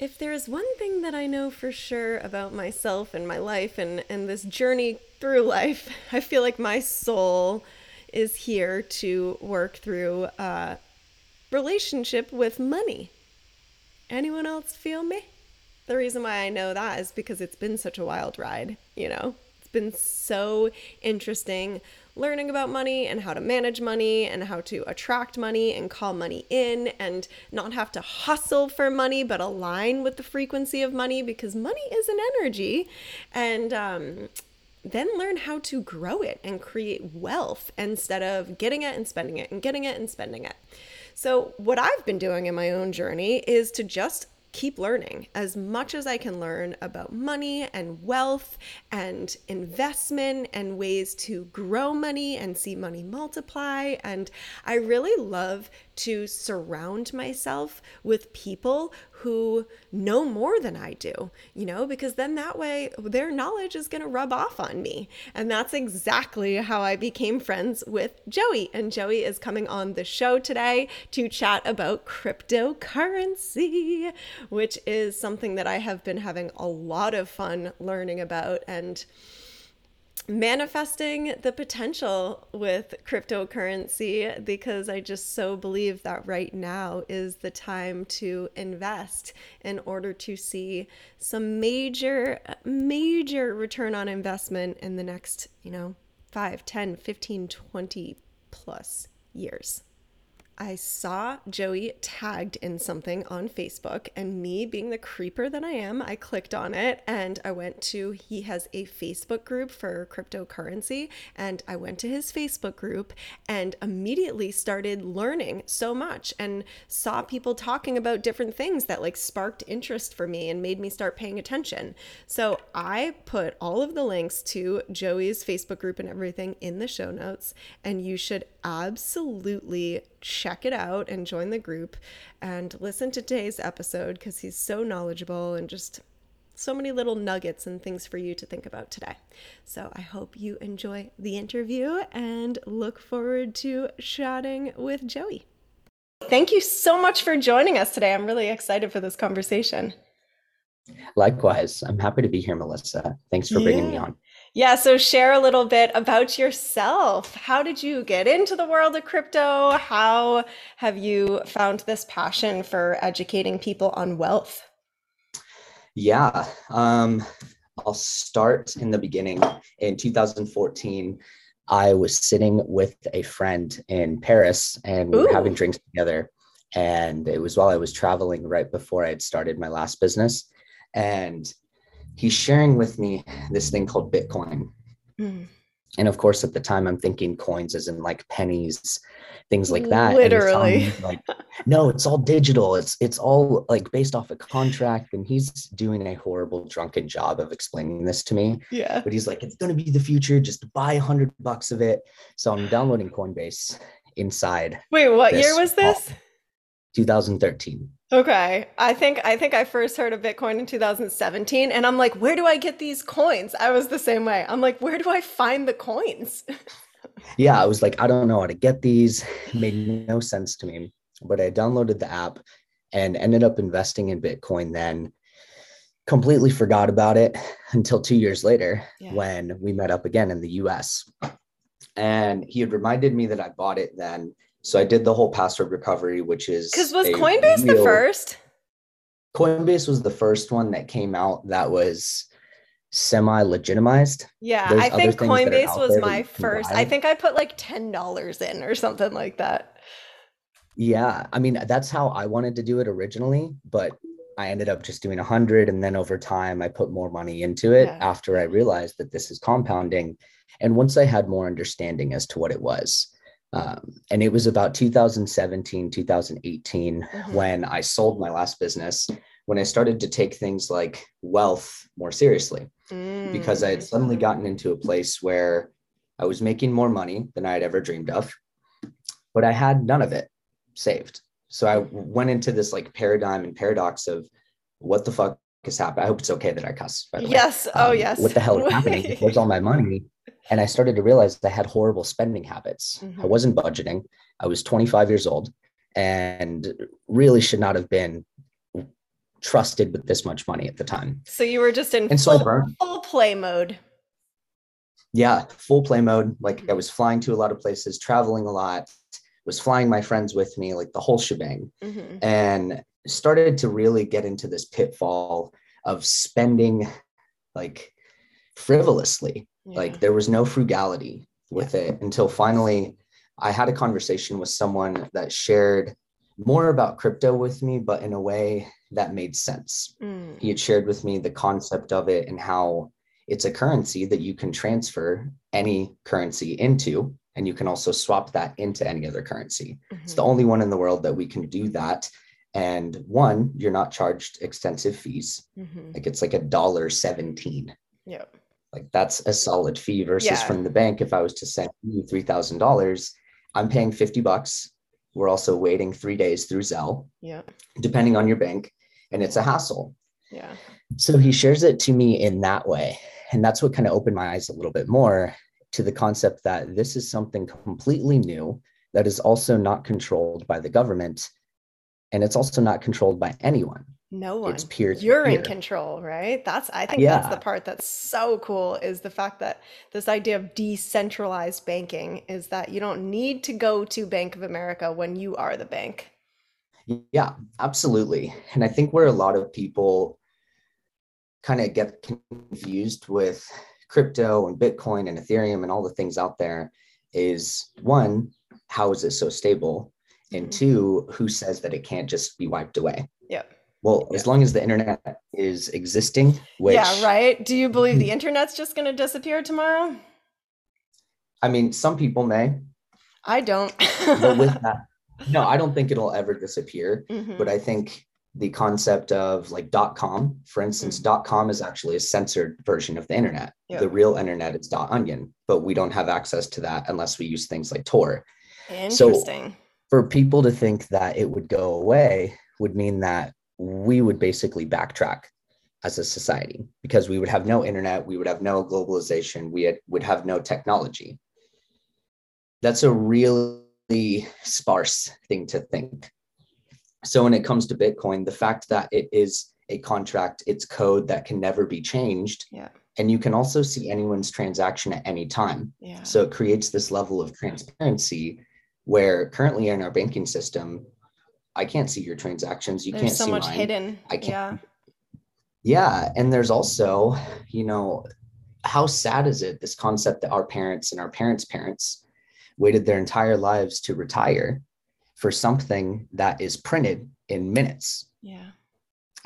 If there's one thing that I know for sure about myself and my life and, and this journey through life, I feel like my soul is here to work through a relationship with money. Anyone else feel me? The reason why I know that is because it's been such a wild ride, you know? Been so interesting learning about money and how to manage money and how to attract money and call money in and not have to hustle for money but align with the frequency of money because money is an energy and um, then learn how to grow it and create wealth instead of getting it and spending it and getting it and spending it. So, what I've been doing in my own journey is to just keep learning as much as I can learn about money and wealth and investment and ways to grow money and see money multiply. And I really love to surround myself with people who know more than I do, you know, because then that way their knowledge is going to rub off on me. And that's exactly how I became friends with Joey. And Joey is coming on the show today to chat about cryptocurrency, which is something that I have been having a lot of fun learning about and manifesting the potential with cryptocurrency because I just so believe that right now is the time to invest in order to see some major, major return on investment in the next, you know, 5, 10, 15, 20 plus years. I saw Joey tagged in something on Facebook, and me being the creeper that I am, I clicked on it and I went to, he has a Facebook group for cryptocurrency, and I went to his Facebook group and immediately started learning so much and saw people talking about different things that like sparked interest for me and made me start paying attention. So I put all of the links to Joey's Facebook group and everything in the show notes, and you should absolutely check it out and join the group and listen to today's episode because he's so knowledgeable and just so many little nuggets and things for you to think about today. So I hope you enjoy the interview and look forward to chatting with Joey. Thank you so much for joining us today. I'm really excited for this conversation. Likewise, I'm happy to be here, Melissa. Thanks for bringing me on. Yeah, so share a little bit about yourself. How did you get into the world of crypto? How have you found this passion for educating people on wealth? Yeah, um, I'll start in the beginning. In 2014, I was sitting with a friend in Paris and we were having drinks together. And it was while I was traveling right before I had started my last business. And he's sharing with me this thing called Bitcoin. Mm. And of course, at the time, I'm thinking coins as in like pennies, things like that. Literally, like, no, it's all digital. It's it's all like based off a contract. And he's doing a horrible drunken job of explaining this to me. Yeah. But he's like, it's going to be the future. Just buy a hundred bucks of it. So I'm downloading Coinbase inside. Wait, what year was this? 2013. Okay. I think I think I first heard of Bitcoin in 2017 and I'm like, where do I get these coins? I was the same way. I'm like, where do I find the coins? yeah, I was like, I don't know how to get these. It made no sense to me. But I downloaded the app and ended up investing in Bitcoin then. Completely forgot about it until 2 years later yeah. when we met up again in the US. And he had reminded me that I bought it then so I did the whole password recovery, which is because was Coinbase real, the first? Coinbase was the first one that came out that was semi legitimized. Yeah, There's I think Coinbase was my first. I think I put like ten dollars in or something like that. Yeah, I mean that's how I wanted to do it originally, but I ended up just doing a hundred, and then over time I put more money into it yeah. after I realized that this is compounding, and once I had more understanding as to what it was. Um, and it was about 2017, 2018 mm-hmm. when I sold my last business, when I started to take things like wealth more seriously, mm. because I had suddenly gotten into a place where I was making more money than I had ever dreamed of, but I had none of it saved. So I went into this like paradigm and paradox of what the fuck is happening. I hope it's okay that I cuss. By the yes. Way. Oh, um, yes. What the hell is happening? Where's all my money? And I started to realize I had horrible spending habits. Mm-hmm. I wasn't budgeting. I was 25 years old and really should not have been trusted with this much money at the time. So you were just in and full, so full play mode. Yeah, full play mode. Like I was flying to a lot of places, traveling a lot, was flying my friends with me, like the whole shebang, mm-hmm. and started to really get into this pitfall of spending like frivolously. Yeah. Like there was no frugality with yeah. it until finally I had a conversation with someone that shared more about crypto with me, but in a way that made sense. Mm. He had shared with me the concept of it and how it's a currency that you can transfer any currency into, and you can also swap that into any other currency. Mm-hmm. It's the only one in the world that we can do that. And one, you're not charged extensive fees. Mm-hmm. Like it's like a dollar 17. Yeah. Like that's a solid fee versus yeah. from the bank. If I was to send you $3,000, I'm paying 50 bucks. We're also waiting three days through Zelle. Yeah. Depending on your bank. And it's a hassle. Yeah. So he shares it to me in that way. And that's what kind of opened my eyes a little bit more to the concept that this is something completely new that is also not controlled by the government. And it's also not controlled by anyone. No one. It's peer. You're in control, right? That's I think yeah. that's the part that's so cool is the fact that this idea of decentralized banking is that you don't need to go to Bank of America when you are the bank. Yeah, absolutely. And I think where a lot of people kind of get confused with crypto and Bitcoin and Ethereum and all the things out there is one, how is it so stable? And mm-hmm. two, who says that it can't just be wiped away? Yeah. Well, yeah. as long as the internet is existing, which Yeah, right. Do you believe the internet's just gonna disappear tomorrow? I mean, some people may. I don't. but with that, no, I don't think it'll ever disappear. Mm-hmm. But I think the concept of like dot com, for instance, mm-hmm. dot com is actually a censored version of the internet. Yep. The real internet is dot onion, but we don't have access to that unless we use things like Tor. Interesting. So for people to think that it would go away would mean that we would basically backtrack as a society because we would have no internet, we would have no globalization, we had, would have no technology. That's a really sparse thing to think. So, when it comes to Bitcoin, the fact that it is a contract, it's code that can never be changed. Yeah. And you can also see anyone's transaction at any time. Yeah. So, it creates this level of transparency where currently in our banking system, I can't see your transactions. You there's can't so see much mine. hidden. I can't. Yeah. yeah. And there's also, you know, how sad is it this concept that our parents and our parents' parents waited their entire lives to retire for something that is printed in minutes? Yeah.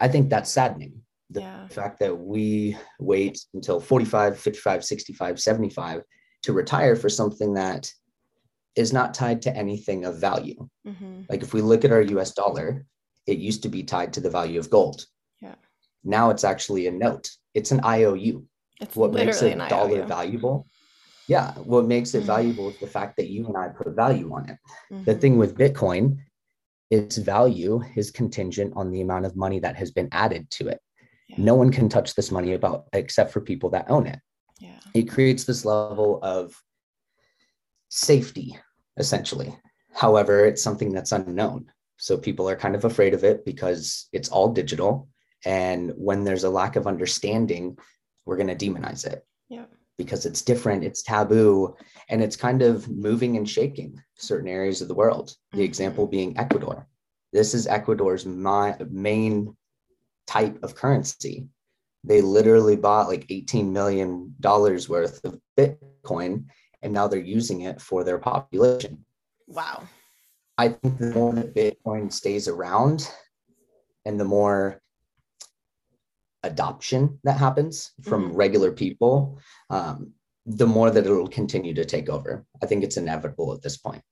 I think that's saddening. The yeah. fact that we wait until 45, 55, 65, 75 to retire for something that is not tied to anything of value. Mm-hmm. Like if we look at our US dollar, it used to be tied to the value of gold. Yeah. Now it's actually a note. It's an IOU. It's what makes a dollar IOU. valuable. Yeah, what makes it mm-hmm. valuable is the fact that you and I put value on it. Mm-hmm. The thing with Bitcoin, its value is contingent on the amount of money that has been added to it. Yeah. No one can touch this money about except for people that own it. Yeah. It creates this level of safety, essentially. However, it's something that's unknown. So people are kind of afraid of it because it's all digital. And when there's a lack of understanding, we're going to demonize it. Yeah. Because it's different, it's taboo, and it's kind of moving and shaking certain areas of the world. The mm-hmm. example being Ecuador. This is Ecuador's my, main type of currency. They literally bought like $18 million worth of Bitcoin and now they're using it for their population. Wow. I think the more that Bitcoin stays around and the more adoption that happens from mm-hmm. regular people, um, the more that it'll continue to take over. I think it's inevitable at this point.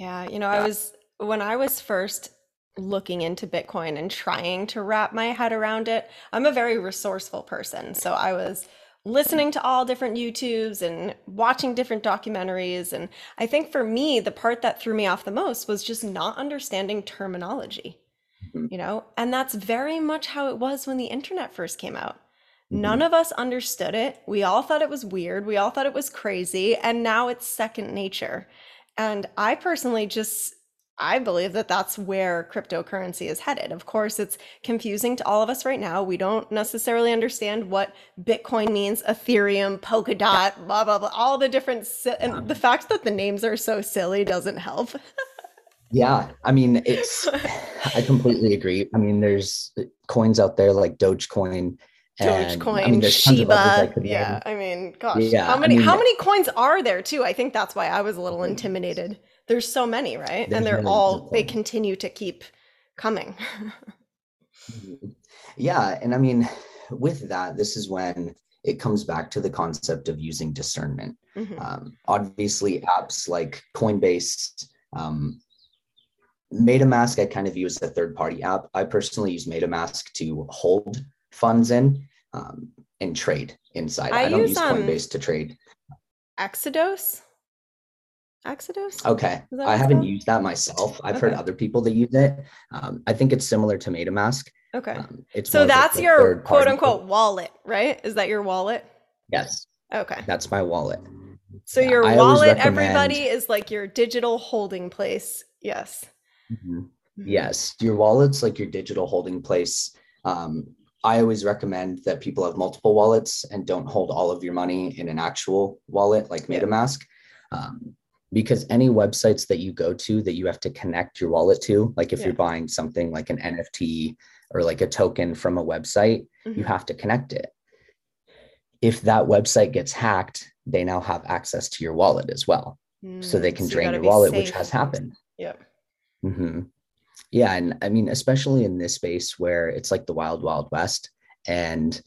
Yeah. You know. I was, when I was first looking into Bitcoin and trying to wrap my head around it, I'm a very resourceful person. So I was, listening to all different YouTubes and watching different documentaries. And I think for me, the part that threw me off the most was just not understanding terminology, mm-hmm. you know? And that's very much how it was when the internet first came out. Mm-hmm. None of us understood it. We all thought it was weird. We all thought it was crazy. And now it's second nature. And I personally just I believe that that's where cryptocurrency is headed. Of course, it's confusing to all of us right now. We don't necessarily understand what Bitcoin means, Ethereum, Polkadot, blah, blah, blah, all the different. Si- and the fact that the names are so silly doesn't help. yeah. I mean, it's, I completely agree. I mean, there's coins out there like Dogecoin. Dogecoin, I mean, Shiba. yeah. I mean, gosh. Yeah, how many, I mean, how many coins are there too? I think that's why I was a little intimidated there's so many, right? There's and they're all they continue to keep coming. Mm-hmm. yeah, and I mean, with that, this is when it comes back to the concept of using discernment. Mm-hmm. Um, obviously, apps like Coinbase, um, MetaMask, I kind of view as a third party app. I personally use MetaMask to hold funds in um, and trade inside. I, I don't use, use um, Coinbase to trade. Exodus? Exodus? Okay. I haven't called? used that myself. I've okay. heard other people that use it. Um, I think it's similar to MetaMask. Okay. Um, it's so that's your quote unquote wallet, right? Is that your wallet? Yes. Okay. That's my wallet. So yeah, your I wallet, everybody, is like your digital holding place. Yes. Mm-hmm. Mm-hmm. Yes. Your wallet's like your digital holding place. Um, I always recommend that people have multiple wallets and don't hold all of your money in an actual wallet like MetaMask. Yeah. Um, because any websites that you go to that you have to connect your wallet to, like if yeah. you're buying something like an NFT or like a token from a website, mm-hmm. you have to connect it. If that website gets hacked, they now have access to your wallet as well. Mm, so they can so drain you your wallet, safe. which has happened. Yep. Mm-hmm. Yeah. And I mean, especially in this space where it's like the wild, wild west, and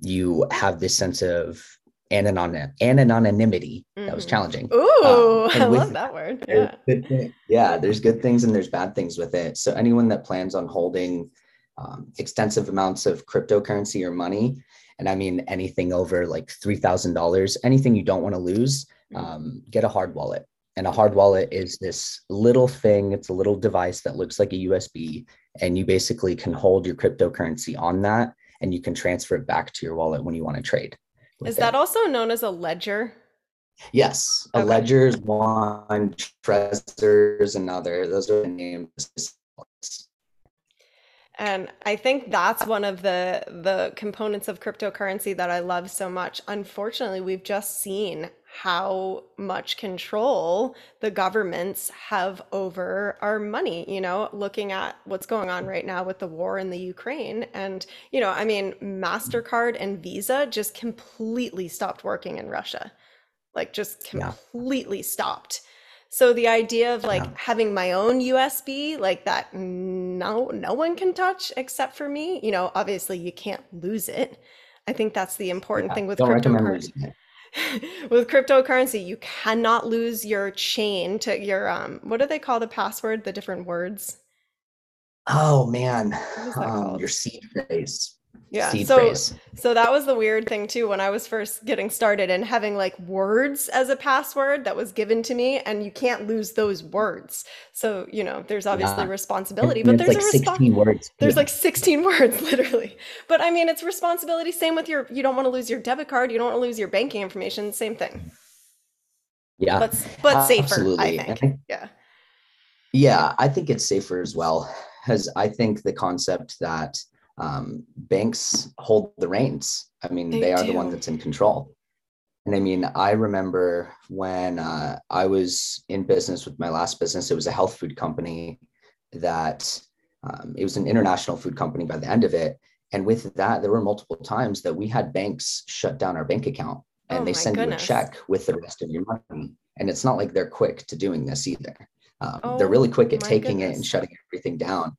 you have this sense of anon- anonymity. Mm-hmm. That was mm-hmm. challenging. Ooh, um, I love that word. Yeah. Thing, yeah, there's good things and there's bad things with it. So anyone that plans on holding um, extensive amounts of cryptocurrency or money, and I mean anything over like three thousand dollars, anything you don't want to lose, mm-hmm. um, get a hard wallet. And a hard wallet is this little thing. It's a little device that looks like a USB, and you basically can hold your cryptocurrency on that, and you can transfer it back to your wallet when you want to trade. Is that also known as a ledger? Yes, a okay. ledger is one, Trezor is another. Those are the names. And I think that's one of the the components of cryptocurrency that I love so much. Unfortunately, we've just seen how much control the governments have over our money, you know, looking at what's going on right now with the war in the Ukraine. And, you know, I mean, MasterCard and Visa just completely stopped working in Russia, like just completely yeah. stopped. So the idea of like yeah. having my own USB, like that, no, no one can touch except for me. You know, obviously you can't lose it. I think that's the important yeah, thing with cryptocurrency with cryptocurrency, you cannot lose your chain to your um what do they call the password? The different words. Oh man. Um, your seed phrase yeah so phrase. so that was the weird thing too when i was first getting started and having like words as a password that was given to me and you can't lose those words so you know there's obviously yeah. responsibility but there's like a respo- 16 words there's yeah. like 16 words literally but i mean it's responsibility same with your you don't want to lose your debit card you don't want to lose your banking information same thing yeah but but safer Absolutely. i think yeah yeah i think it's safer as well because i think the concept that um, banks hold the reins. I mean, they, they are the one that's in control. And I mean, I remember when uh, I was in business with my last business, it was a health food company that um, it was an international food company by the end of it. And with that, there were multiple times that we had banks shut down our bank account and oh they send goodness. you a check with the rest of your money. And it's not like they're quick to doing this either. Um, oh, they're really quick at taking goodness. it and shutting everything down.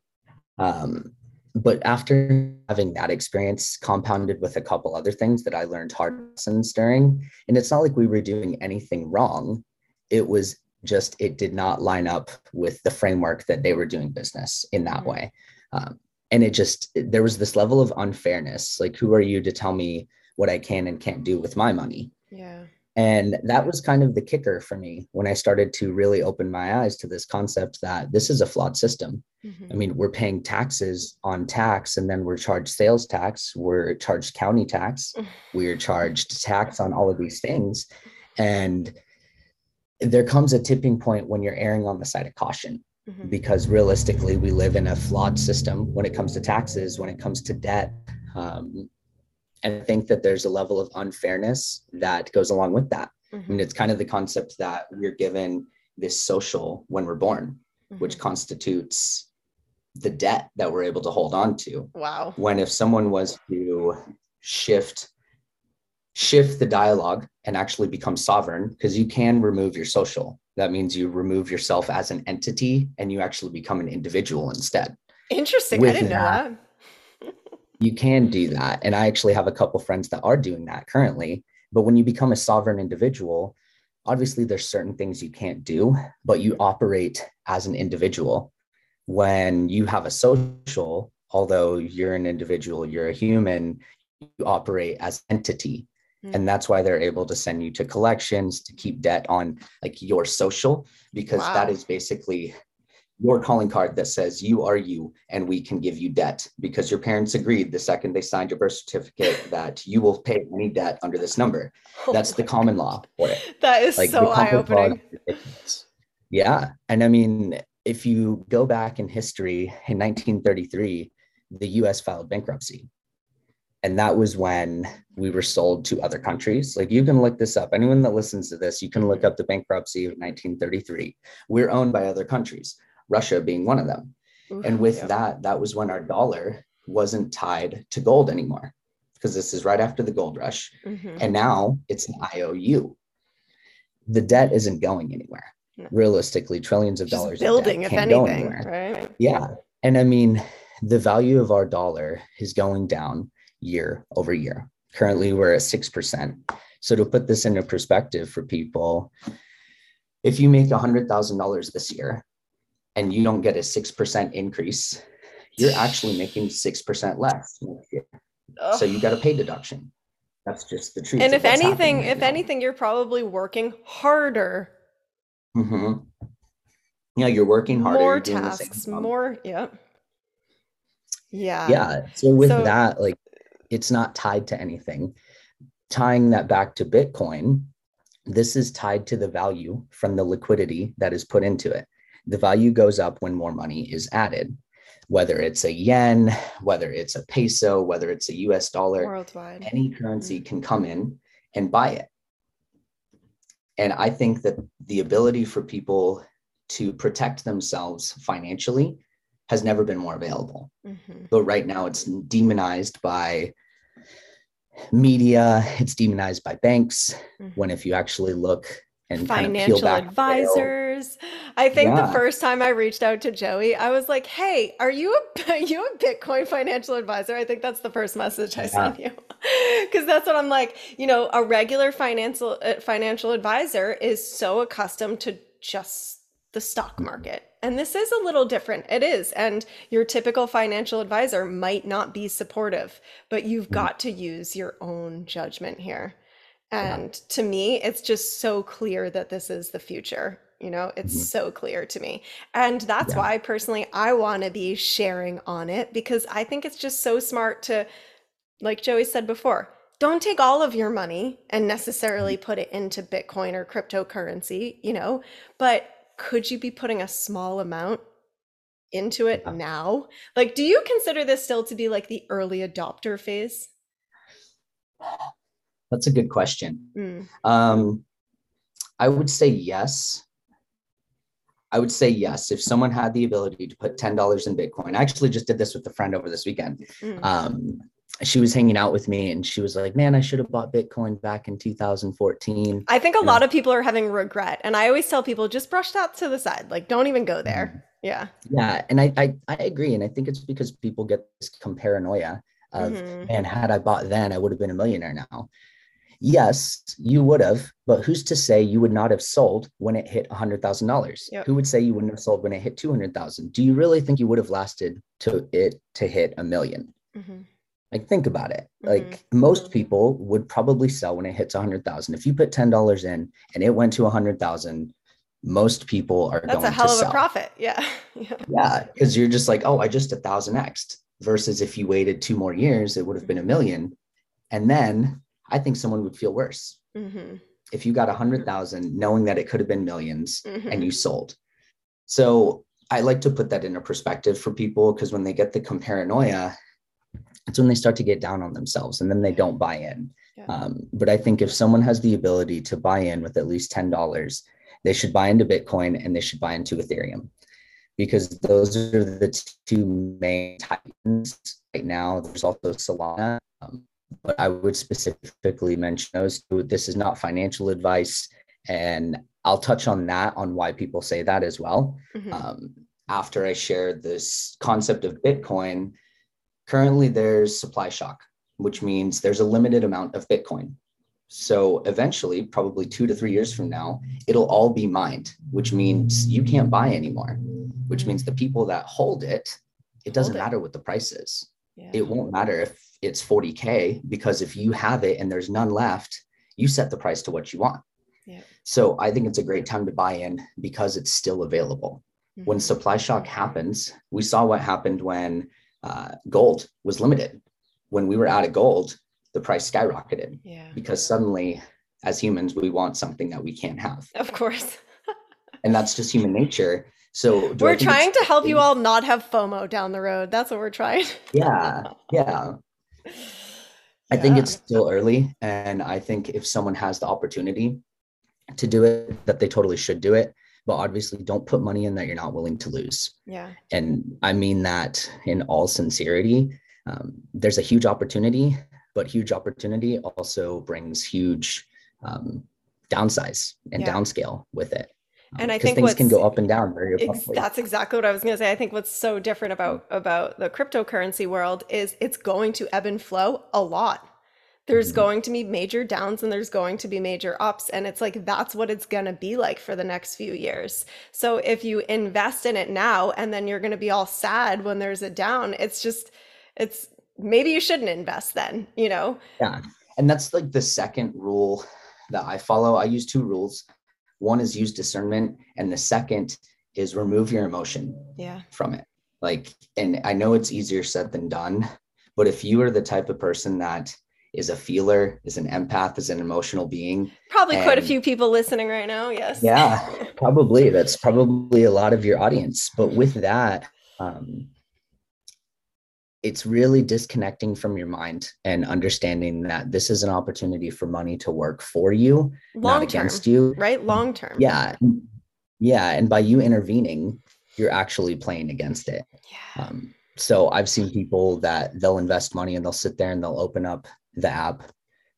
Um, but after having that experience compounded with a couple other things that I learned hard lessons during, and it's not like we were doing anything wrong. It was just, it did not line up with the framework that they were doing business in that mm-hmm. way. Um, and it just, there was this level of unfairness. Like, who are you to tell me what I can and can't do with my money? Yeah. And that was kind of the kicker for me when I started to really open my eyes to this concept that this is a flawed system. Mm-hmm. I mean, we're paying taxes on tax, and then we're charged sales tax, we're charged county tax, we're charged tax on all of these things. And there comes a tipping point when you're erring on the side of caution. mm-hmm. because realistically, we live in a flawed system when it comes to taxes, when it comes to debt. Um, and I think that there's a level of unfairness that goes along with that. Mm-hmm. I mean, it's kind of the concept that we're given this social when we're born, mm-hmm. which constitutes the debt that we're able to hold on to. Wow. When if someone was to shift shift the dialogue and actually become sovereign because you can remove your social that means you remove yourself as an entity and you actually become an individual instead interesting With i didn't that, know that you can do that and i actually have a couple friends that are doing that currently but when you become a sovereign individual obviously there's certain things you can't do but you operate as an individual when you have a social although you're an individual you're a human you operate as entity mm-hmm. and that's why they're able to send you to collections to keep debt on like your social because wow. that is basically your calling card that says you are you and we can give you debt because your parents agreed the second they signed your birth certificate that you will pay any debt under this number oh that's the common law for it that is like so eye-opening yeah and i mean if you go back in history in 1933, the US filed bankruptcy. And that was when we were sold to other countries. Like you can look this up. Anyone that listens to this, you can look up the bankruptcy of 1933. We're owned by other countries, Russia being one of them. And with yeah. that, that was when our dollar wasn't tied to gold anymore because this is right after the gold rush. Mm-hmm. And now it's an IOU. The debt isn't going anywhere realistically trillions of Just dollars building if anything right yeah and i mean the value of our dollar is going down year over year currently we're at 6% so to put this into perspective for people if you make $100000 this year and you don't get a 6% increase you're actually making 6% less so you got a pay deduction that's just the truth and if anything if now. anything you're probably working harder Mm-hmm. Yeah, you're working harder. More tasks, more. Yeah. Yeah. Yeah. So with so, that, like, it's not tied to anything. Tying that back to Bitcoin, this is tied to the value from the liquidity that is put into it. The value goes up when more money is added, whether it's a yen, whether it's a peso, whether it's a US dollar, worldwide. Any currency mm-hmm. can come in and buy it. And I think that the ability for people to protect themselves financially has never been more available. Mm-hmm. But right now it's demonized by media, it's demonized by banks. Mm-hmm. When if you actually look and financial kind of advisors. I think yeah. the first time I reached out to Joey, I was like, "Hey, are you a are you a Bitcoin financial advisor?" I think that's the first message I yeah. sent you. Cuz that's what I'm like, you know, a regular financial uh, financial advisor is so accustomed to just the stock market. And this is a little different. It is. And your typical financial advisor might not be supportive, but you've mm-hmm. got to use your own judgment here. And yeah. to me, it's just so clear that this is the future. You know, it's mm-hmm. so clear to me. And that's yeah. why personally I want to be sharing on it because I think it's just so smart to, like Joey said before, don't take all of your money and necessarily mm-hmm. put it into Bitcoin or cryptocurrency, you know, but could you be putting a small amount into it now? Like, do you consider this still to be like the early adopter phase? That's a good question. Mm. Um, I would say yes. I would say yes. If someone had the ability to put ten dollars in Bitcoin, I actually just did this with a friend over this weekend. Mm. Um, she was hanging out with me and she was like, "Man, I should have bought Bitcoin back in 2014." I think a lot of people are having regret, and I always tell people just brush that to the side. Like, don't even go there. Mm. Yeah. Yeah, and I, I I agree, and I think it's because people get this paranoia of, mm-hmm. "Man, had I bought then, I would have been a millionaire now." Yes, you would have, but who's to say you would not have sold when it hit $100,000? Yep. Who would say you wouldn't have sold when it hit 200,000? Do you really think you would have lasted to it to hit a 1000000 mm-hmm. Like think about it. Mm-hmm. Like most people would probably sell when it hits 100,000. If you put $10 in and it went to 100,000, most people are That's going a hell of sell. a profit. Yeah. yeah. Because you're just like, oh, I just a thousand X versus if you waited two more years, it would have been a million. And then I think someone would feel worse. Mm-hmm. If you got a hundred thousand, knowing that it could have been 1000000s mm-hmm. and you sold. So I like to put that into perspective for people because when they get the comparanoia, it's when they start to get down on themselves and then they don't buy in. Yeah. Um, but I think if someone has the ability to buy in with at least $10, they should buy into Bitcoin and they should buy into Ethereum because those are the two main titans right now. There's also Solana, um, but I would specifically mention those. two. This is not financial advice. And I'll touch on that on why people say that as well. Mm-hmm. Um, after I share this concept of Bitcoin, currently there's supply shock, which means there's a limited amount of Bitcoin. So eventually, probably two to three years from now, it'll all be mined, which means you can't buy anymore, which means the people that hold it, it doesn't it. matter what the price is. Yeah. It won't matter if it's 40K because if you have it and there's none left, you set the price to what you want. Yeah. So I think it's a great time to buy in because it's still available. Mm-hmm. When supply shock happens, we saw what happened when uh, gold was limited. When we were out of gold, the price skyrocketed yeah. because suddenly, as humans, we want something that we can't have. Of course. and that's just human nature. So we're trying to help you all not have FOMO down the road. That's what we're trying. yeah. Yeah. I think it's still early. And I think if someone has the opportunity to do it that they totally should do it. But obviously don't put money in that you're not willing to lose. Yeah. And i mean that in all sincerity. Um, there's a huge opportunity but huge opportunity also brings huge um, downsize and yeah. downscale with it and I think things can go up and down very ex- That's exactly what I was going to say. I think what's so different about about the cryptocurrency world is it's going to ebb and flow a lot. There's mm-hmm. going to be major downs and there's going to be major ups and it's like that's what it's going to be like for the next few years. So if you invest in it now and then you're going to be all sad when there's a down it's just it's maybe you shouldn't invest then you know? Yeah. And that's like the second rule that i follow. I use two rules one is use discernment and the second is remove your emotion yeah from it like and i know it's easier said than done but if you are the type of person that is a feeler, is an empath, is an emotional being. Probably and, quite a few people listening right now. Yes. Yeah, probably. That's probably a lot of your audience. But with that, um, it's really disconnecting from your mind and understanding that this is an opportunity for money to work for you, long not term, against you. Right? Long term. Yeah. Yeah. And by you intervening, you're actually playing against it. Yeah. Um, so I've seen people that they'll invest money and they'll sit there and they'll open up the app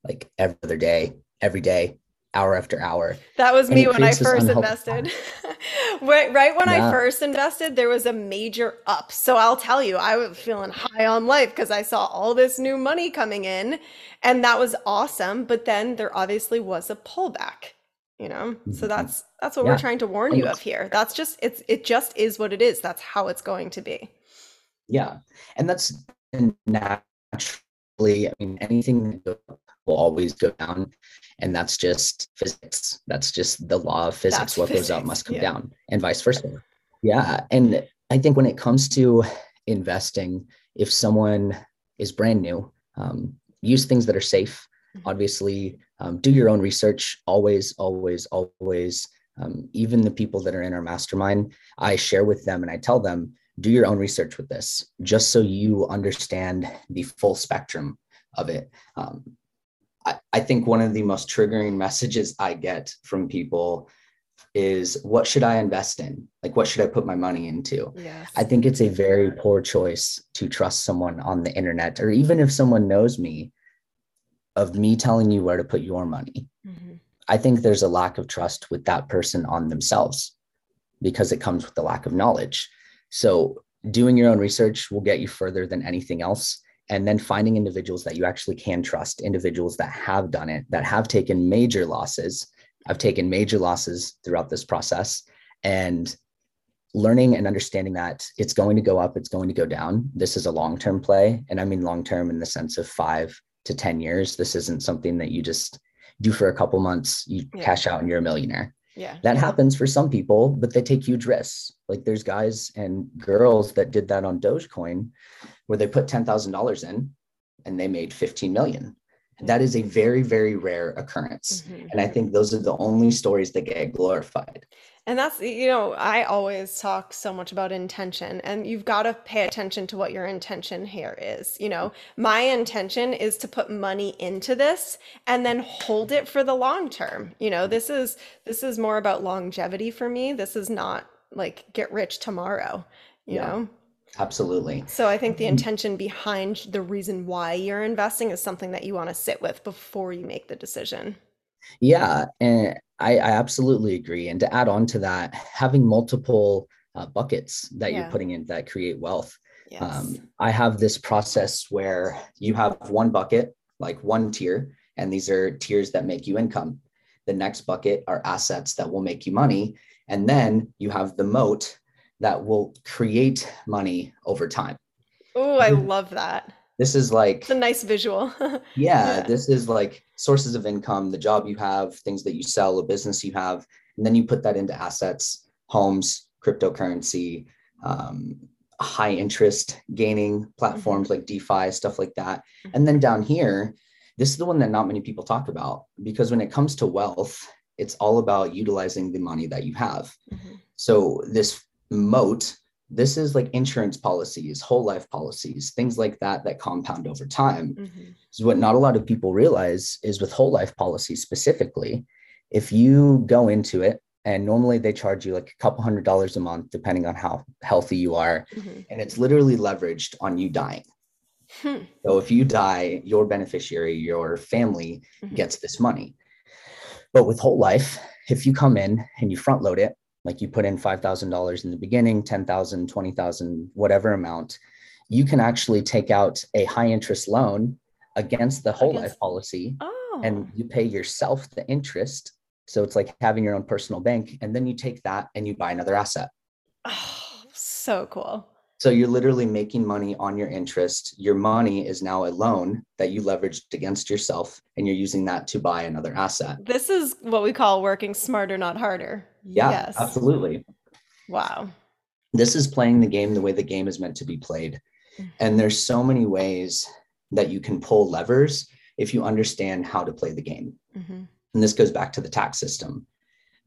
like every other day, every day, hour after hour. That was me when I first invested. right, right when yeah. I first invested, there was a major up. So I'll tell you, I was feeling high on life because I saw all this new money coming in and that was awesome. But then there obviously was a pullback, you know? Mm-hmm. So that's that's what yeah. we're trying to warn you of here. That's just it's it just is what it is. That's how it's going to be. Yeah. And that's naturally I mean, anything will always go down. And that's just physics. That's just the law of physics. That's what physics. goes up must come yeah. down, and vice versa. Yeah. And I think when it comes to investing, if someone is brand new, um, use things that are safe. Mm-hmm. Obviously, um, do your own research. Always, always, always. Um, even the people that are in our mastermind, I share with them and I tell them do your own research with this just so you understand the full spectrum of it um, I, I think one of the most triggering messages i get from people is what should i invest in like what should i put my money into yes. i think it's a very poor choice to trust someone on the internet or even if someone knows me of me telling you where to put your money mm-hmm. i think there's a lack of trust with that person on themselves because it comes with the lack of knowledge so doing your own research will get you further than anything else. And then finding individuals that you actually can trust, individuals that have done it, that have taken major losses. I've taken major losses throughout this process and learning and understanding that it's going to go up, it's going to go down. This is a long term play. And I mean long term in the sense of five to 10 years. This isn't something that you just do for a couple months, you yeah. cash out and you're a millionaire. Yeah. That happens for some people, but they take huge risks. Like there's guys and girls that did that on Dogecoin where they put $10,000 in and they made 15 million. That is a very, very rare occurrence. Mm-hmm. And I think those are the only stories that get glorified. And that's, you know, I always talk so much about intention, and you've got to pay attention to what your intention here is. You know, my intention is to put money into this and then hold it for the long term. You know, this is this is more about longevity for me. This is not like get rich tomorrow, you yeah, know. Absolutely. So I think the mm-hmm. intention behind the reason why you're investing is something that you want to sit with before you make the decision. Yeah, and I, I absolutely agree. And to add on to that, having multiple uh, buckets that yeah. you're putting in that create wealth. Yes. Um, I have this process where you have one bucket, like one tier, and these are tiers that make you income. The next bucket are assets that will make you money. And then you have the moat that will create money over time. Oh, I love that. This is like it's a nice visual. yeah, yeah, this is like sources of income, the job you have, things that you sell, a business you have, and then you put that into assets, homes, cryptocurrency, um, high interest gaining platforms mm-hmm. like DeFi, stuff like that. Mm-hmm. And then down here, this is the one that not many people talk about because when it comes to wealth, it's all about utilizing the money that you have. Mm-hmm. So this moat this is like insurance policies whole life policies things like that that compound over time mm-hmm. so what not a lot of people realize is with whole life policies specifically if you go into it and normally they charge you like a couple hundred dollars a month depending on how healthy you are mm-hmm. and it's literally leveraged on you dying hmm. so if you die your beneficiary your family mm-hmm. gets this money but with whole life if you come in and you front load it like you put in $5,000 in the beginning, 10,000, 20,000, whatever amount, you can actually take out a high interest loan against the whole life policy oh. and you pay yourself the interest. So it's like having your own personal bank and then you take that and you buy another asset. Oh, so cool. So you're literally making money on your interest. Your money is now a loan that you leveraged against yourself, and you're using that to buy another asset. This is what we call working smarter, not harder. Yeah, yes. absolutely. Wow. This is playing the game the way the game is meant to be played. Mm-hmm. And there's so many ways that you can pull levers if you understand how to play the game. Mm-hmm. And this goes back to the tax system.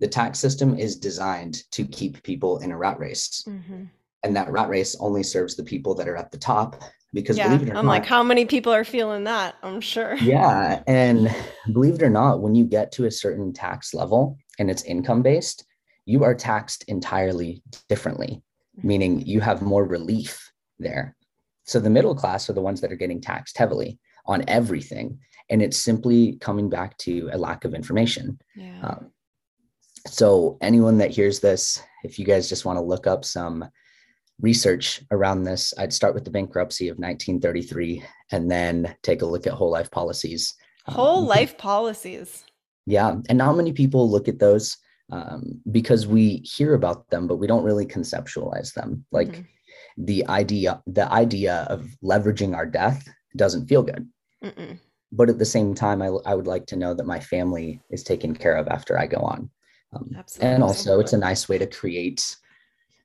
The tax system is designed to keep people in a rat race. Mm-hmm. And that rat race only serves the people that are at the top because yeah, believe it or not, I'm not, like, how many people are feeling that? I'm sure. Yeah. And believe it or not, when you get to a certain tax level and it's income based, you are taxed entirely differently, mm-hmm. meaning you have more relief there. So the middle class are the ones that are getting taxed heavily on everything. And it's simply coming back to a lack of information. Yeah. Um, so anyone that hears this, if you guys just want to look up some research around this, I'd start with the bankruptcy of 1933 and then take a look at whole life policies. Um, whole um, life policies. Yeah. And not many people look at those um, because we hear about them, but we don't really conceptualize them. Like mm-hmm. the idea, the idea of leveraging our death doesn't feel good. Mm-mm. But at the same time, I, I would like to know that my family is taken care of after I go on. Um, and also, it's a nice way to create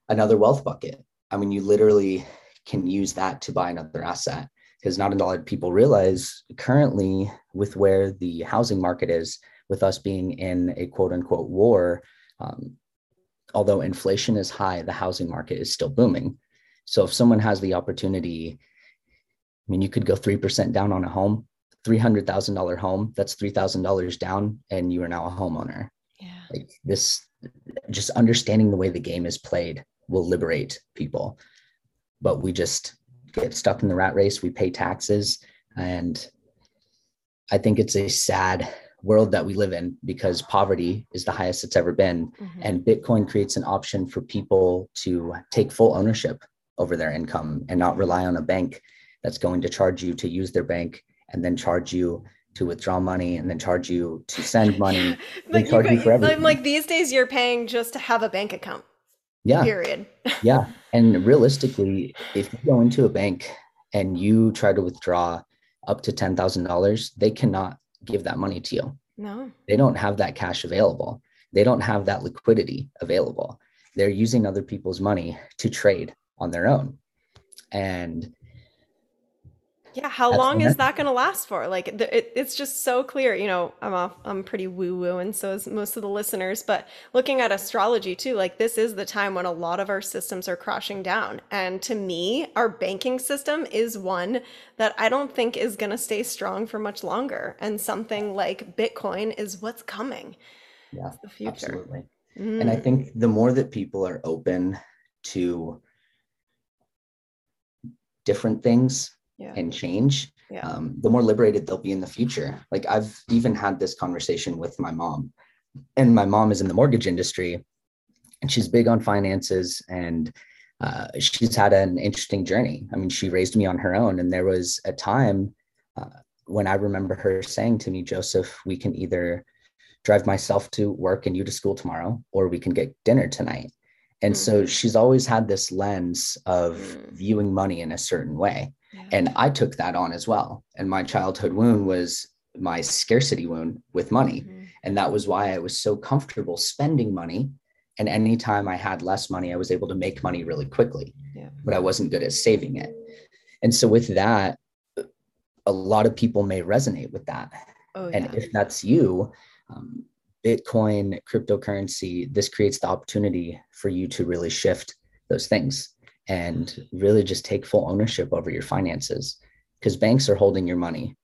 another wealth bucket I mean, you literally can use that to buy another asset because not a lot of people realize currently with where the housing market is, with us being in a quote unquote war, um, although inflation is high, the housing market is still booming. So if someone has the opportunity, I mean, you could go 3% down on a home, $300,000 home, that's $3,000 down, and you are now a homeowner. Yeah. Like this, just understanding the way the game is played will liberate people. But we just get stuck in the rat race. We pay taxes. And I think it's a sad world that we live in because poverty is the highest it's ever been. Mm-hmm. And Bitcoin creates an option for people to take full ownership over their income and not rely on a bank that's going to charge you to use their bank and then charge you to withdraw money and then charge you to send money. like charge you, you for everything. Like these days, you're paying just to have a bank account. Yeah. Period. yeah. And realistically, if you go into a bank and you try to withdraw up to $10,000, they cannot give that money to you. No. They don't have that cash available. They don't have that liquidity available. They're using other people's money to trade on their own. And yeah how long is that going to last for? Like it, it's just so clear you know i'm off i'm pretty woo woo and so is most of the listeners but looking at astrology too like this is the time when a lot of our systems are crashing down and to me our banking system is one that i don't think is going to stay strong for much longer and something like bitcoin is what's coming. Yeah the future. absolutely. Mm. and i think the more that people are open to different things yeah. and change, yeah. um, the more liberated they'll be in the future. Like I've even had this conversation with my mom, and my mom is in the mortgage industry, and she's big on finances, and uh, she's had an interesting journey. I mean, she raised me on her own, and there was a time uh, when I remember her saying to me, "Joseph, we can either." drive myself to work and you to school tomorrow or we can get dinner tonight and mm-hmm. so she's always had this lens of mm. viewing money in a certain way and I took that on as well. And my childhood wound was my scarcity wound with money. Mm-hmm. And that was why I was so comfortable spending money. And anytime I had less money, I was able to make money really quickly, yeah. but I wasn't good at saving it. And so with that, a lot of people may resonate with that. Oh, yeah. and if that's you, um, Bitcoin, cryptocurrency, this creates the opportunity for you to really shift those things and really just take full ownership over your finances because banks are holding your money.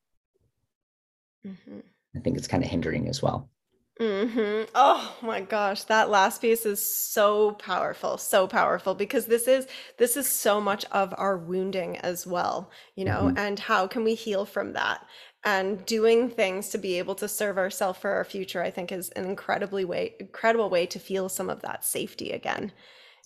Mm-hmm. I think it's kind of hindering as well. Mm-hmm. Oh my gosh, that last piece is so powerful, so powerful because this is this is so much of our wounding as well, you know, mm-hmm. and how can we heal from that? And doing things to be able to serve ourselves for our future, I think, is an incredibly way, incredible way to feel some of that safety again.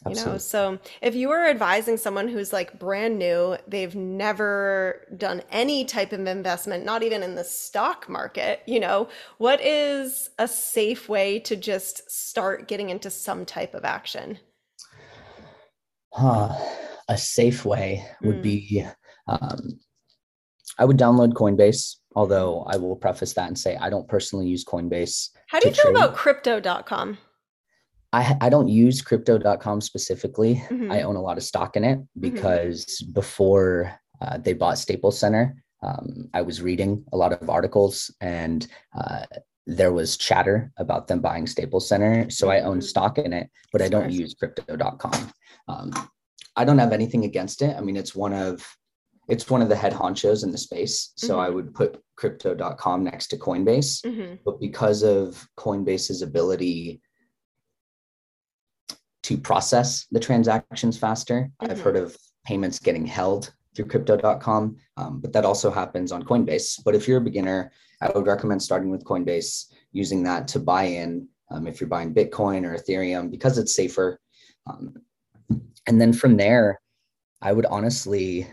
Absolutely. You know, so if you were advising someone who's like brand new, they've never done any type of investment, not even in the stock market, you know, what is a safe way to just start getting into some type of action? Huh. A safe way would mm. be um, I would download Coinbase, although I will preface that and say I don't personally use Coinbase. How do you feel about crypto.com? I, I don't use crypto.com specifically. Mm-hmm. I own a lot of stock in it mm-hmm. because mm-hmm. before uh, they bought Staples Center, um, I was reading a lot of articles and uh, there was chatter about them buying Staples Center. So I own mm-hmm. stock in it, but I don't use crypto.com. Um, I don't have anything against it. I mean, it's one of it's one of the head honchos in the space. So mm-hmm. I would put crypto.com next to Coinbase. Mm-hmm. But because of Coinbase's ability to process the transactions faster. Mm-hmm. I've heard of payments getting held through crypto.com, um, but that also happens on Coinbase. But if you're a beginner, I would recommend starting with Coinbase, using that to buy in um, if you're buying Bitcoin or Ethereum because it's safer. Um, and then from there, I would honestly,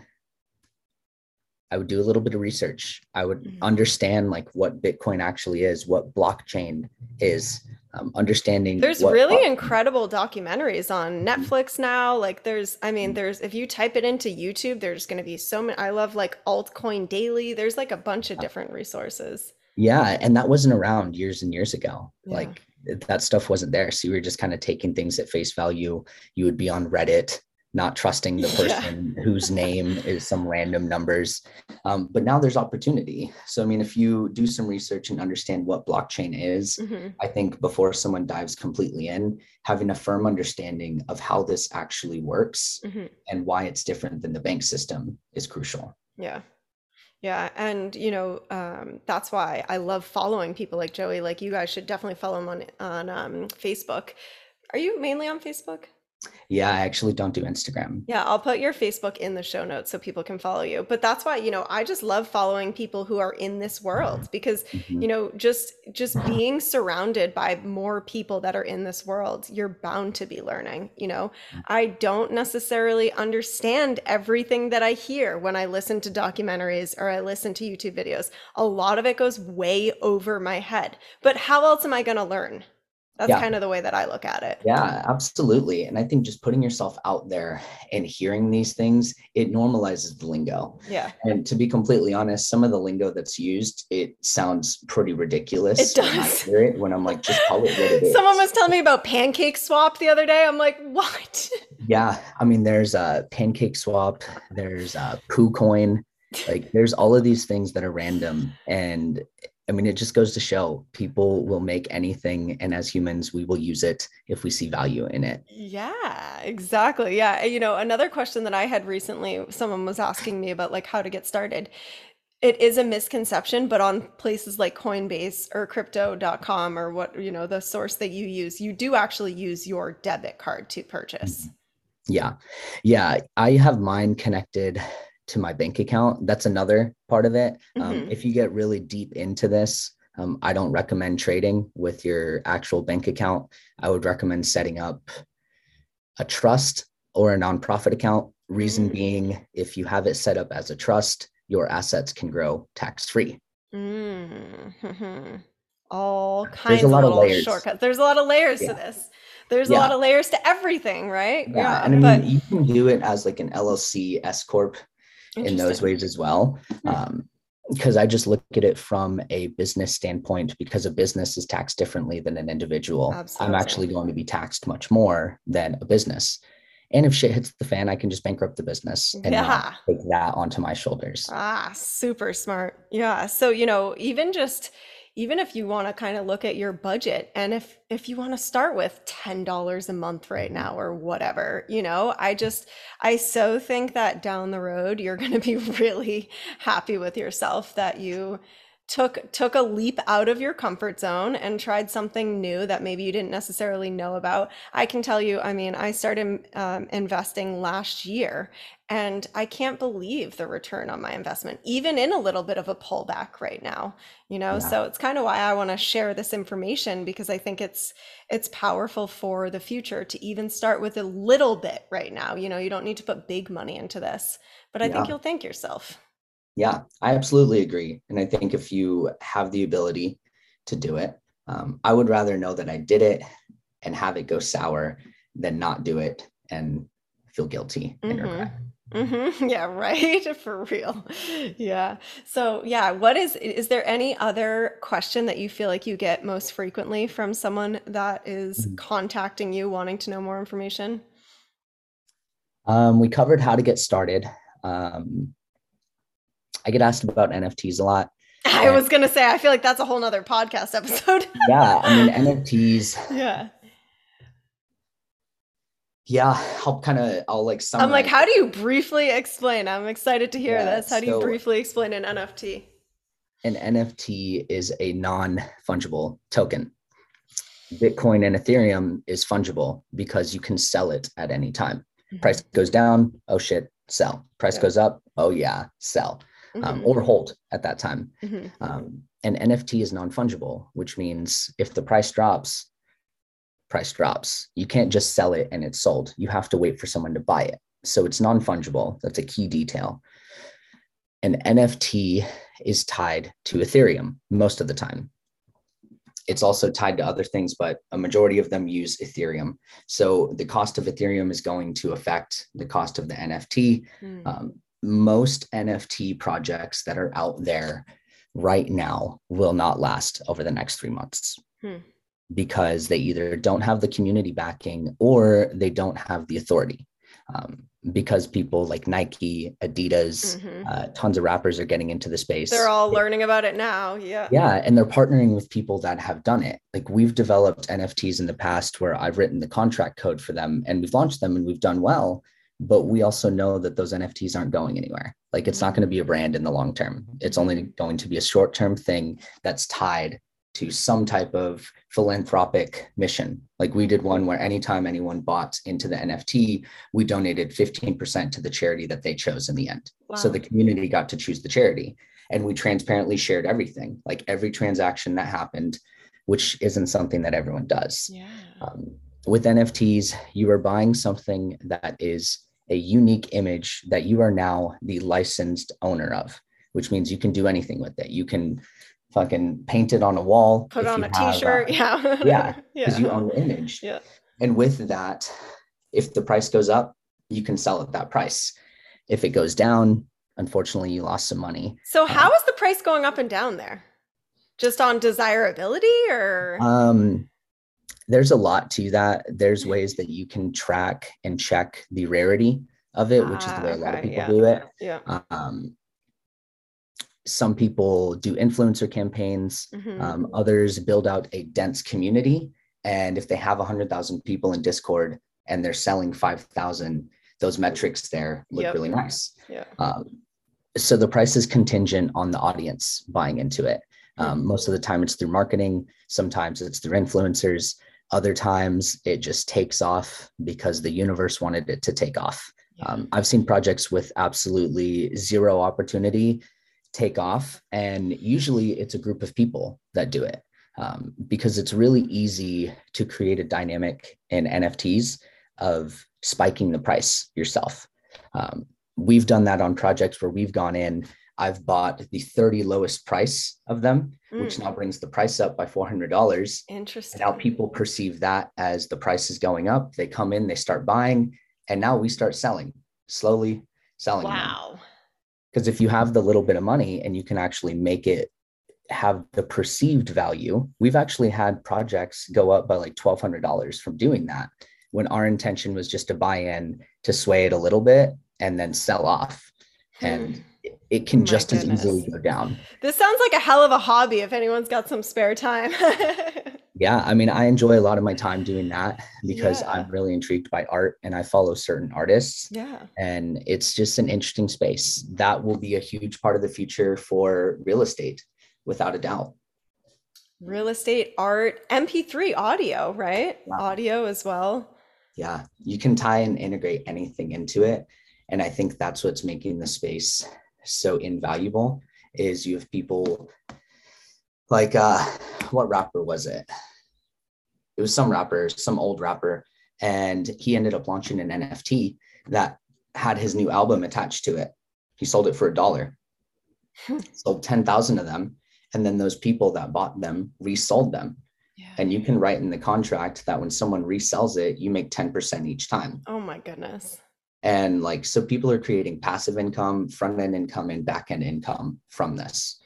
I would do a little bit of research. I would mm-hmm. understand like what Bitcoin actually is, what blockchain is, um, understanding there's really incredible documentaries on netflix now. Like there's i mean there's if you type it into youtube there's going to be so many i love like altcoin daily. There's like a bunch of different resources. Yeah and that wasn't around years and years ago. Yeah. like that stuff wasn't there. So you were just kind of taking things at face value. You would be on reddit not trusting the person yeah. whose name is some random numbers. Um, but now there's opportunity. So, I mean, if you do some research and understand what blockchain is, mm-hmm. I think before someone dives completely in, having a firm understanding of how this actually works mm-hmm. and why it's different than the bank system is crucial. Yeah. Yeah, and you know um, that's why I love following people like Joey. Like you guys should definitely follow him on on um, Facebook. Are you mainly on Facebook? Yeah, I actually don't do Instagram. Yeah, I'll put your Facebook in the show notes so people can follow you. But that's why, you know, I just love following people who are in this world because, mm-hmm. you know, just just being surrounded by more people that are in this world, you're bound to be learning, you know. Mm. I don't necessarily understand everything that I hear when I listen to documentaries or I listen to YouTube videos. A lot of it goes way over my head. But how else am I going to learn? That's yeah. kind of the way that I look at it. Yeah, absolutely. And I think just putting yourself out there and hearing these things, it normalizes the lingo. Yeah. And to be completely honest, some of the lingo that's used, it sounds pretty ridiculous. It does. When, I hear it, when I'm like, just call it what it is. Someone was telling me about pancake swap the other day. I'm like, what? Yeah. I mean, there's a pancake swap, there's a poo coin. like there's all of these things that are random and I mean, it just goes to show people will make anything, and as humans, we will use it if we see value in it. Yeah, exactly. Yeah. You know, another question that I had recently, someone was asking me about like how to get started. It is a misconception, but on places like Coinbase or crypto.com or what, you know, the source that you use, you do actually use your debit card to purchase. Mm-hmm. Yeah. Yeah. I have mine connected to my bank account. That's another part of it. Um, mm-hmm. if you get really deep into this, um, I don't recommend trading with your actual bank account. I would recommend setting up a trust or a nonprofit account. Reason mm-hmm. being, if you have it set up as a trust, your assets can grow tax free. Mm-hmm. All kinds of little of shortcuts. There's a lot of layers yeah. to this. There's yeah. a lot of layers to everything, right? Yeah, yeah. and I mean, but... you can do it as like an LLC S corp in those ways as well. Hmm. Um, because I just look at it from a business standpoint because a business is taxed differently than an individual. Absolutely. I'm actually going to be taxed much more than a business. And if shit hits the fan, I can just bankrupt the business and yeah. take that onto my shoulders. Ah, super smart. Yeah. So, you know, even just even if you want to kind of look at your budget and if if you want to start with $10 a month right now or whatever you know i just i so think that down the road you're going to be really happy with yourself that you took took a leap out of your comfort zone and tried something new that maybe you didn't necessarily know about. I can tell you i mean i started um, investing last year and i can't believe the return on my investment even in a little bit of a pullback right now you know yeah. so it's kind of why i want to share this information because i think it's it's powerful for the future to even start with a little bit right now you know you don't need to put big money into this but i yeah. think you'll thank yourself yeah, I absolutely agree. And I think if you have the ability to do it, um, I would rather know that I did it and have it go sour than not do it and feel guilty and mm-hmm. regret. Mm-hmm. Yeah, right. For real. Yeah. So, yeah, what is, is there any other question that you feel like you get most frequently from someone that is mm-hmm. contacting you wanting to know more information? Um, we covered how to get started. Um, I get asked about NFTs a lot. I was gonna say, I feel like that's a whole nother podcast episode. yeah, I mean NFTs. Yeah. Yeah, I'll kind of I'll like I'm like, how do you briefly explain? I'm excited to hear yeah, this. How do you briefly explain an NFT? An NFT is a non-fungible token. Bitcoin and Ethereum is fungible because you can sell it at any time. Mm-hmm. Price goes down, oh shit, sell. Price yeah. goes up, oh yeah, sell um, mm-hmm. or hold at that time. Mm-hmm. Um, and NFT is non fungible, which means if the price drops, price drops. You can't just sell it and it's sold. You have to wait for someone to buy it. So it's non fungible. That's a key detail. An NFT is tied to Ethereum most of the time. It's also tied to other things, but a majority of them use Ethereum. So the cost of Ethereum is going to affect the cost of the NFT. Mm. Um, most NFT projects that are out there right now will not last over the next three months hmm. Because they either don't have the community backing or they don't have the authority. Um, because people like Nike, Adidas, mm-hmm. uh, tons of rappers are getting into the space. They're all learning about it now. Yeah. Yeah. And they're partnering with people that have done it. Like we've developed NFTs in the past where I've written the contract code for them and we've launched them and we've done well but we also know that those NFTs aren't going anywhere. Like it's not going to be a brand in the long term. It's only going to be a short term thing that's tied to some type of philanthropic mission. Like we did one where anytime anyone bought into the NFT, we donated 15% to the charity that they chose in the end. Wow. So the community got to choose the charity. And we transparently shared everything, like every transaction that happened, which isn't something that everyone does. Yeah. Um, with NFTs, you are buying something that is a unique image that you are now the licensed owner of, which means you can do anything with it. You can fucking paint it on a wall, put on a t-shirt. Uh, yeah. yeah. Because yeah. you own the image. Yeah. And with that, if the price goes up, you can sell at that price. If it goes down, unfortunately, you lost some money. So how um, is the price going up and down there? Just on desirability or um there's a lot to that. There's ways that you can track and check the rarity of it, which is the way a lot of ah, people yeah. do it. Yeah. Um, some people do influencer campaigns, mm-hmm. um, others build out a dense community. And if they have 100,000 people in Discord and they're selling 5,000, those metrics there look yep. really nice. Yeah. Um, so the price is contingent on the audience buying into it. Um, mm-hmm. most of the time, it's through marketing. Sometimes it's through influencers. Other times, it just takes off because the universe wanted it to take off. Yeah. Um, I've seen projects with absolutely zero opportunity take off, and usually it's a group of people that do it um, because it's really easy to create a dynamic in NFTs of spiking the price yourself. Um, we've done that on projects where we've gone in I've bought the 30 lowest price of them, mm. which now brings the price up by $400. Interesting. now people perceive that as the price is going up. They come in, they start buying, and now we start selling, slowly selling. Wow. Because if you have the little bit of money and you can actually make it have the perceived value, we've actually had projects go up by like $1,200 from doing that when our intention was just to buy in to sway it a little bit and then sell off. And hmm it can just goodness. as easily go down. This sounds like a hell of a hobby if anyone's got some spare time. yeah, I mean, I enjoy a lot of my time doing that because yeah. I'm really intrigued by art and I follow certain artists. Yeah. And it's just an interesting space. That will be a huge part of the future for real estate, without a doubt. Real estate, art, MP3 audio, right? Wow. Audio as well. Yeah, you can tie and integrate anything into it. And I think that's what's making the space so invaluable is you have people like uh what rapper was it? It was some rapper some old rapper and he ended up launching an nft that had his new album attached to it. He sold it for a dollar. Sold 10,000 of them and then those people that bought them resold them. Yeah. and you can write in the contract that when someone resells it you make 10% each time. Oh my goodness. And like, so people are creating passive income, front end income, and back end income from this.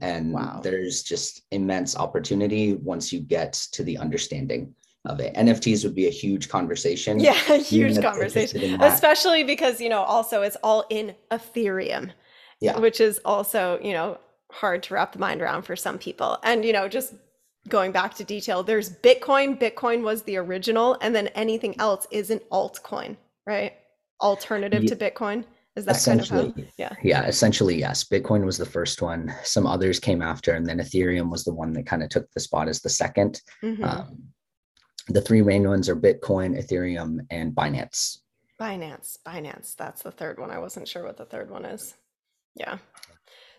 And wow. there's just immense opportunity once you get to the understanding of it. NFTs would be a huge conversation. Yeah, huge conversation. Especially because, you know, also it's all in Ethereum. Yeah. Which is also, you know, hard to wrap the mind around for some people. And, you know, just going back to detail, there's Bitcoin. Bitcoin was the original, and then anything else is an altcoin, right? alternative yeah. to Bitcoin? Is that kind of how? Yeah. Yeah. Essentially, yes. Bitcoin was the first one. Some others came after, and then Ethereum was the one that kind of took the spot as the 2nd mm-hmm. um, the three main ones are Bitcoin, Ethereum, and Binance. Binance. Binance. That's the third one. I wasn't sure what the third one is. Yeah.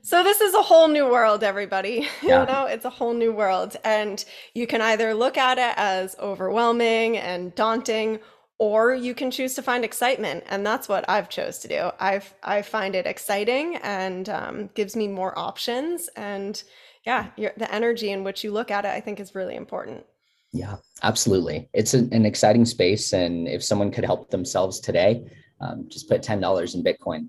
So this is a whole new world, everybody. Yeah. you know, it's a whole new world. And you can either look at it as overwhelming and daunting, or you can choose to find excitement and that's what i've chose to do. I've i find it exciting and um, gives me more options and yeah the energy in which you look at it i think is really important. Yeah absolutely. It's a, an exciting space and if someone could help themselves today um, just put $10 in bitcoin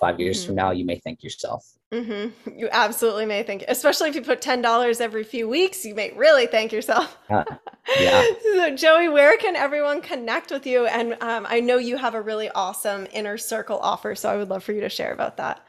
five years mm-hmm. from now you may thank yourself Mm-hmm. You absolutely may think, especially if you put ten dollars every few weeks, you may really thank yourself. Uh, yeah. so, Joey, where can everyone connect with you? And um, I know you have a really awesome inner circle offer, so I would love for you to share about that.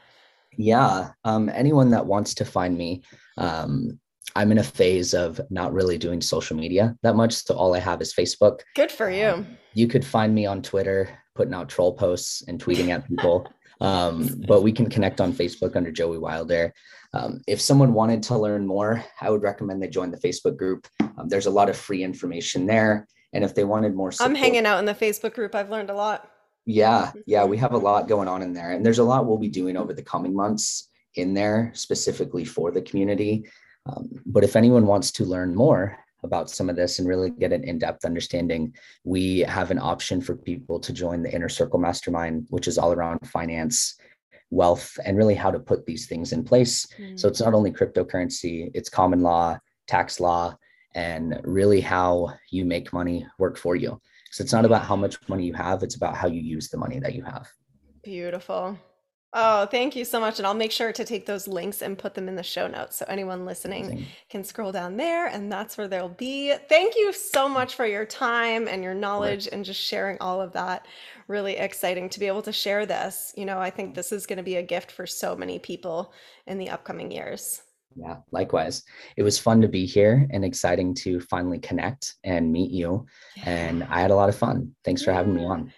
Yeah. Um, anyone that wants to find me, um, I'm in a phase of not really doing social media that much, so all I have is Facebook. Good for you. Um, you could find me on Twitter, putting out troll posts and tweeting at people. Um, but we can connect on Facebook under Joey Wilder. Um, if someone wanted to learn more, I would recommend they join the Facebook group. Um, there's a lot of free information there. And if they wanted more support, I'm hanging out in the Facebook group. I've learned a lot. Yeah, yeah, we have a lot going on in there. And there's a lot we'll be doing over the coming months in there specifically for the community. Um, but if anyone wants to learn more, about some of this and really get an in-depth understanding we have an option for people to join the inner circle mastermind which is all around finance wealth and really how to put these things in place. Mm. so it's not only cryptocurrency it's common law tax law and really how you make money work for you. So it's not about how much money you have it's about how you use the money that you have. Beautiful Oh, thank you so much. And I'll make sure to take those links and put them in the show notes. So anyone listening Amazing. can scroll down there and that's where they'll be. Thank you so much for your time and your knowledge and just sharing all of that. Really exciting to be able to share this. You know, I think this is going to be a gift for so many people in the upcoming years. Yeah, likewise. It was fun to be here and exciting to finally connect and meet you. Yeah. And I had a lot of fun. Thanks for having me on.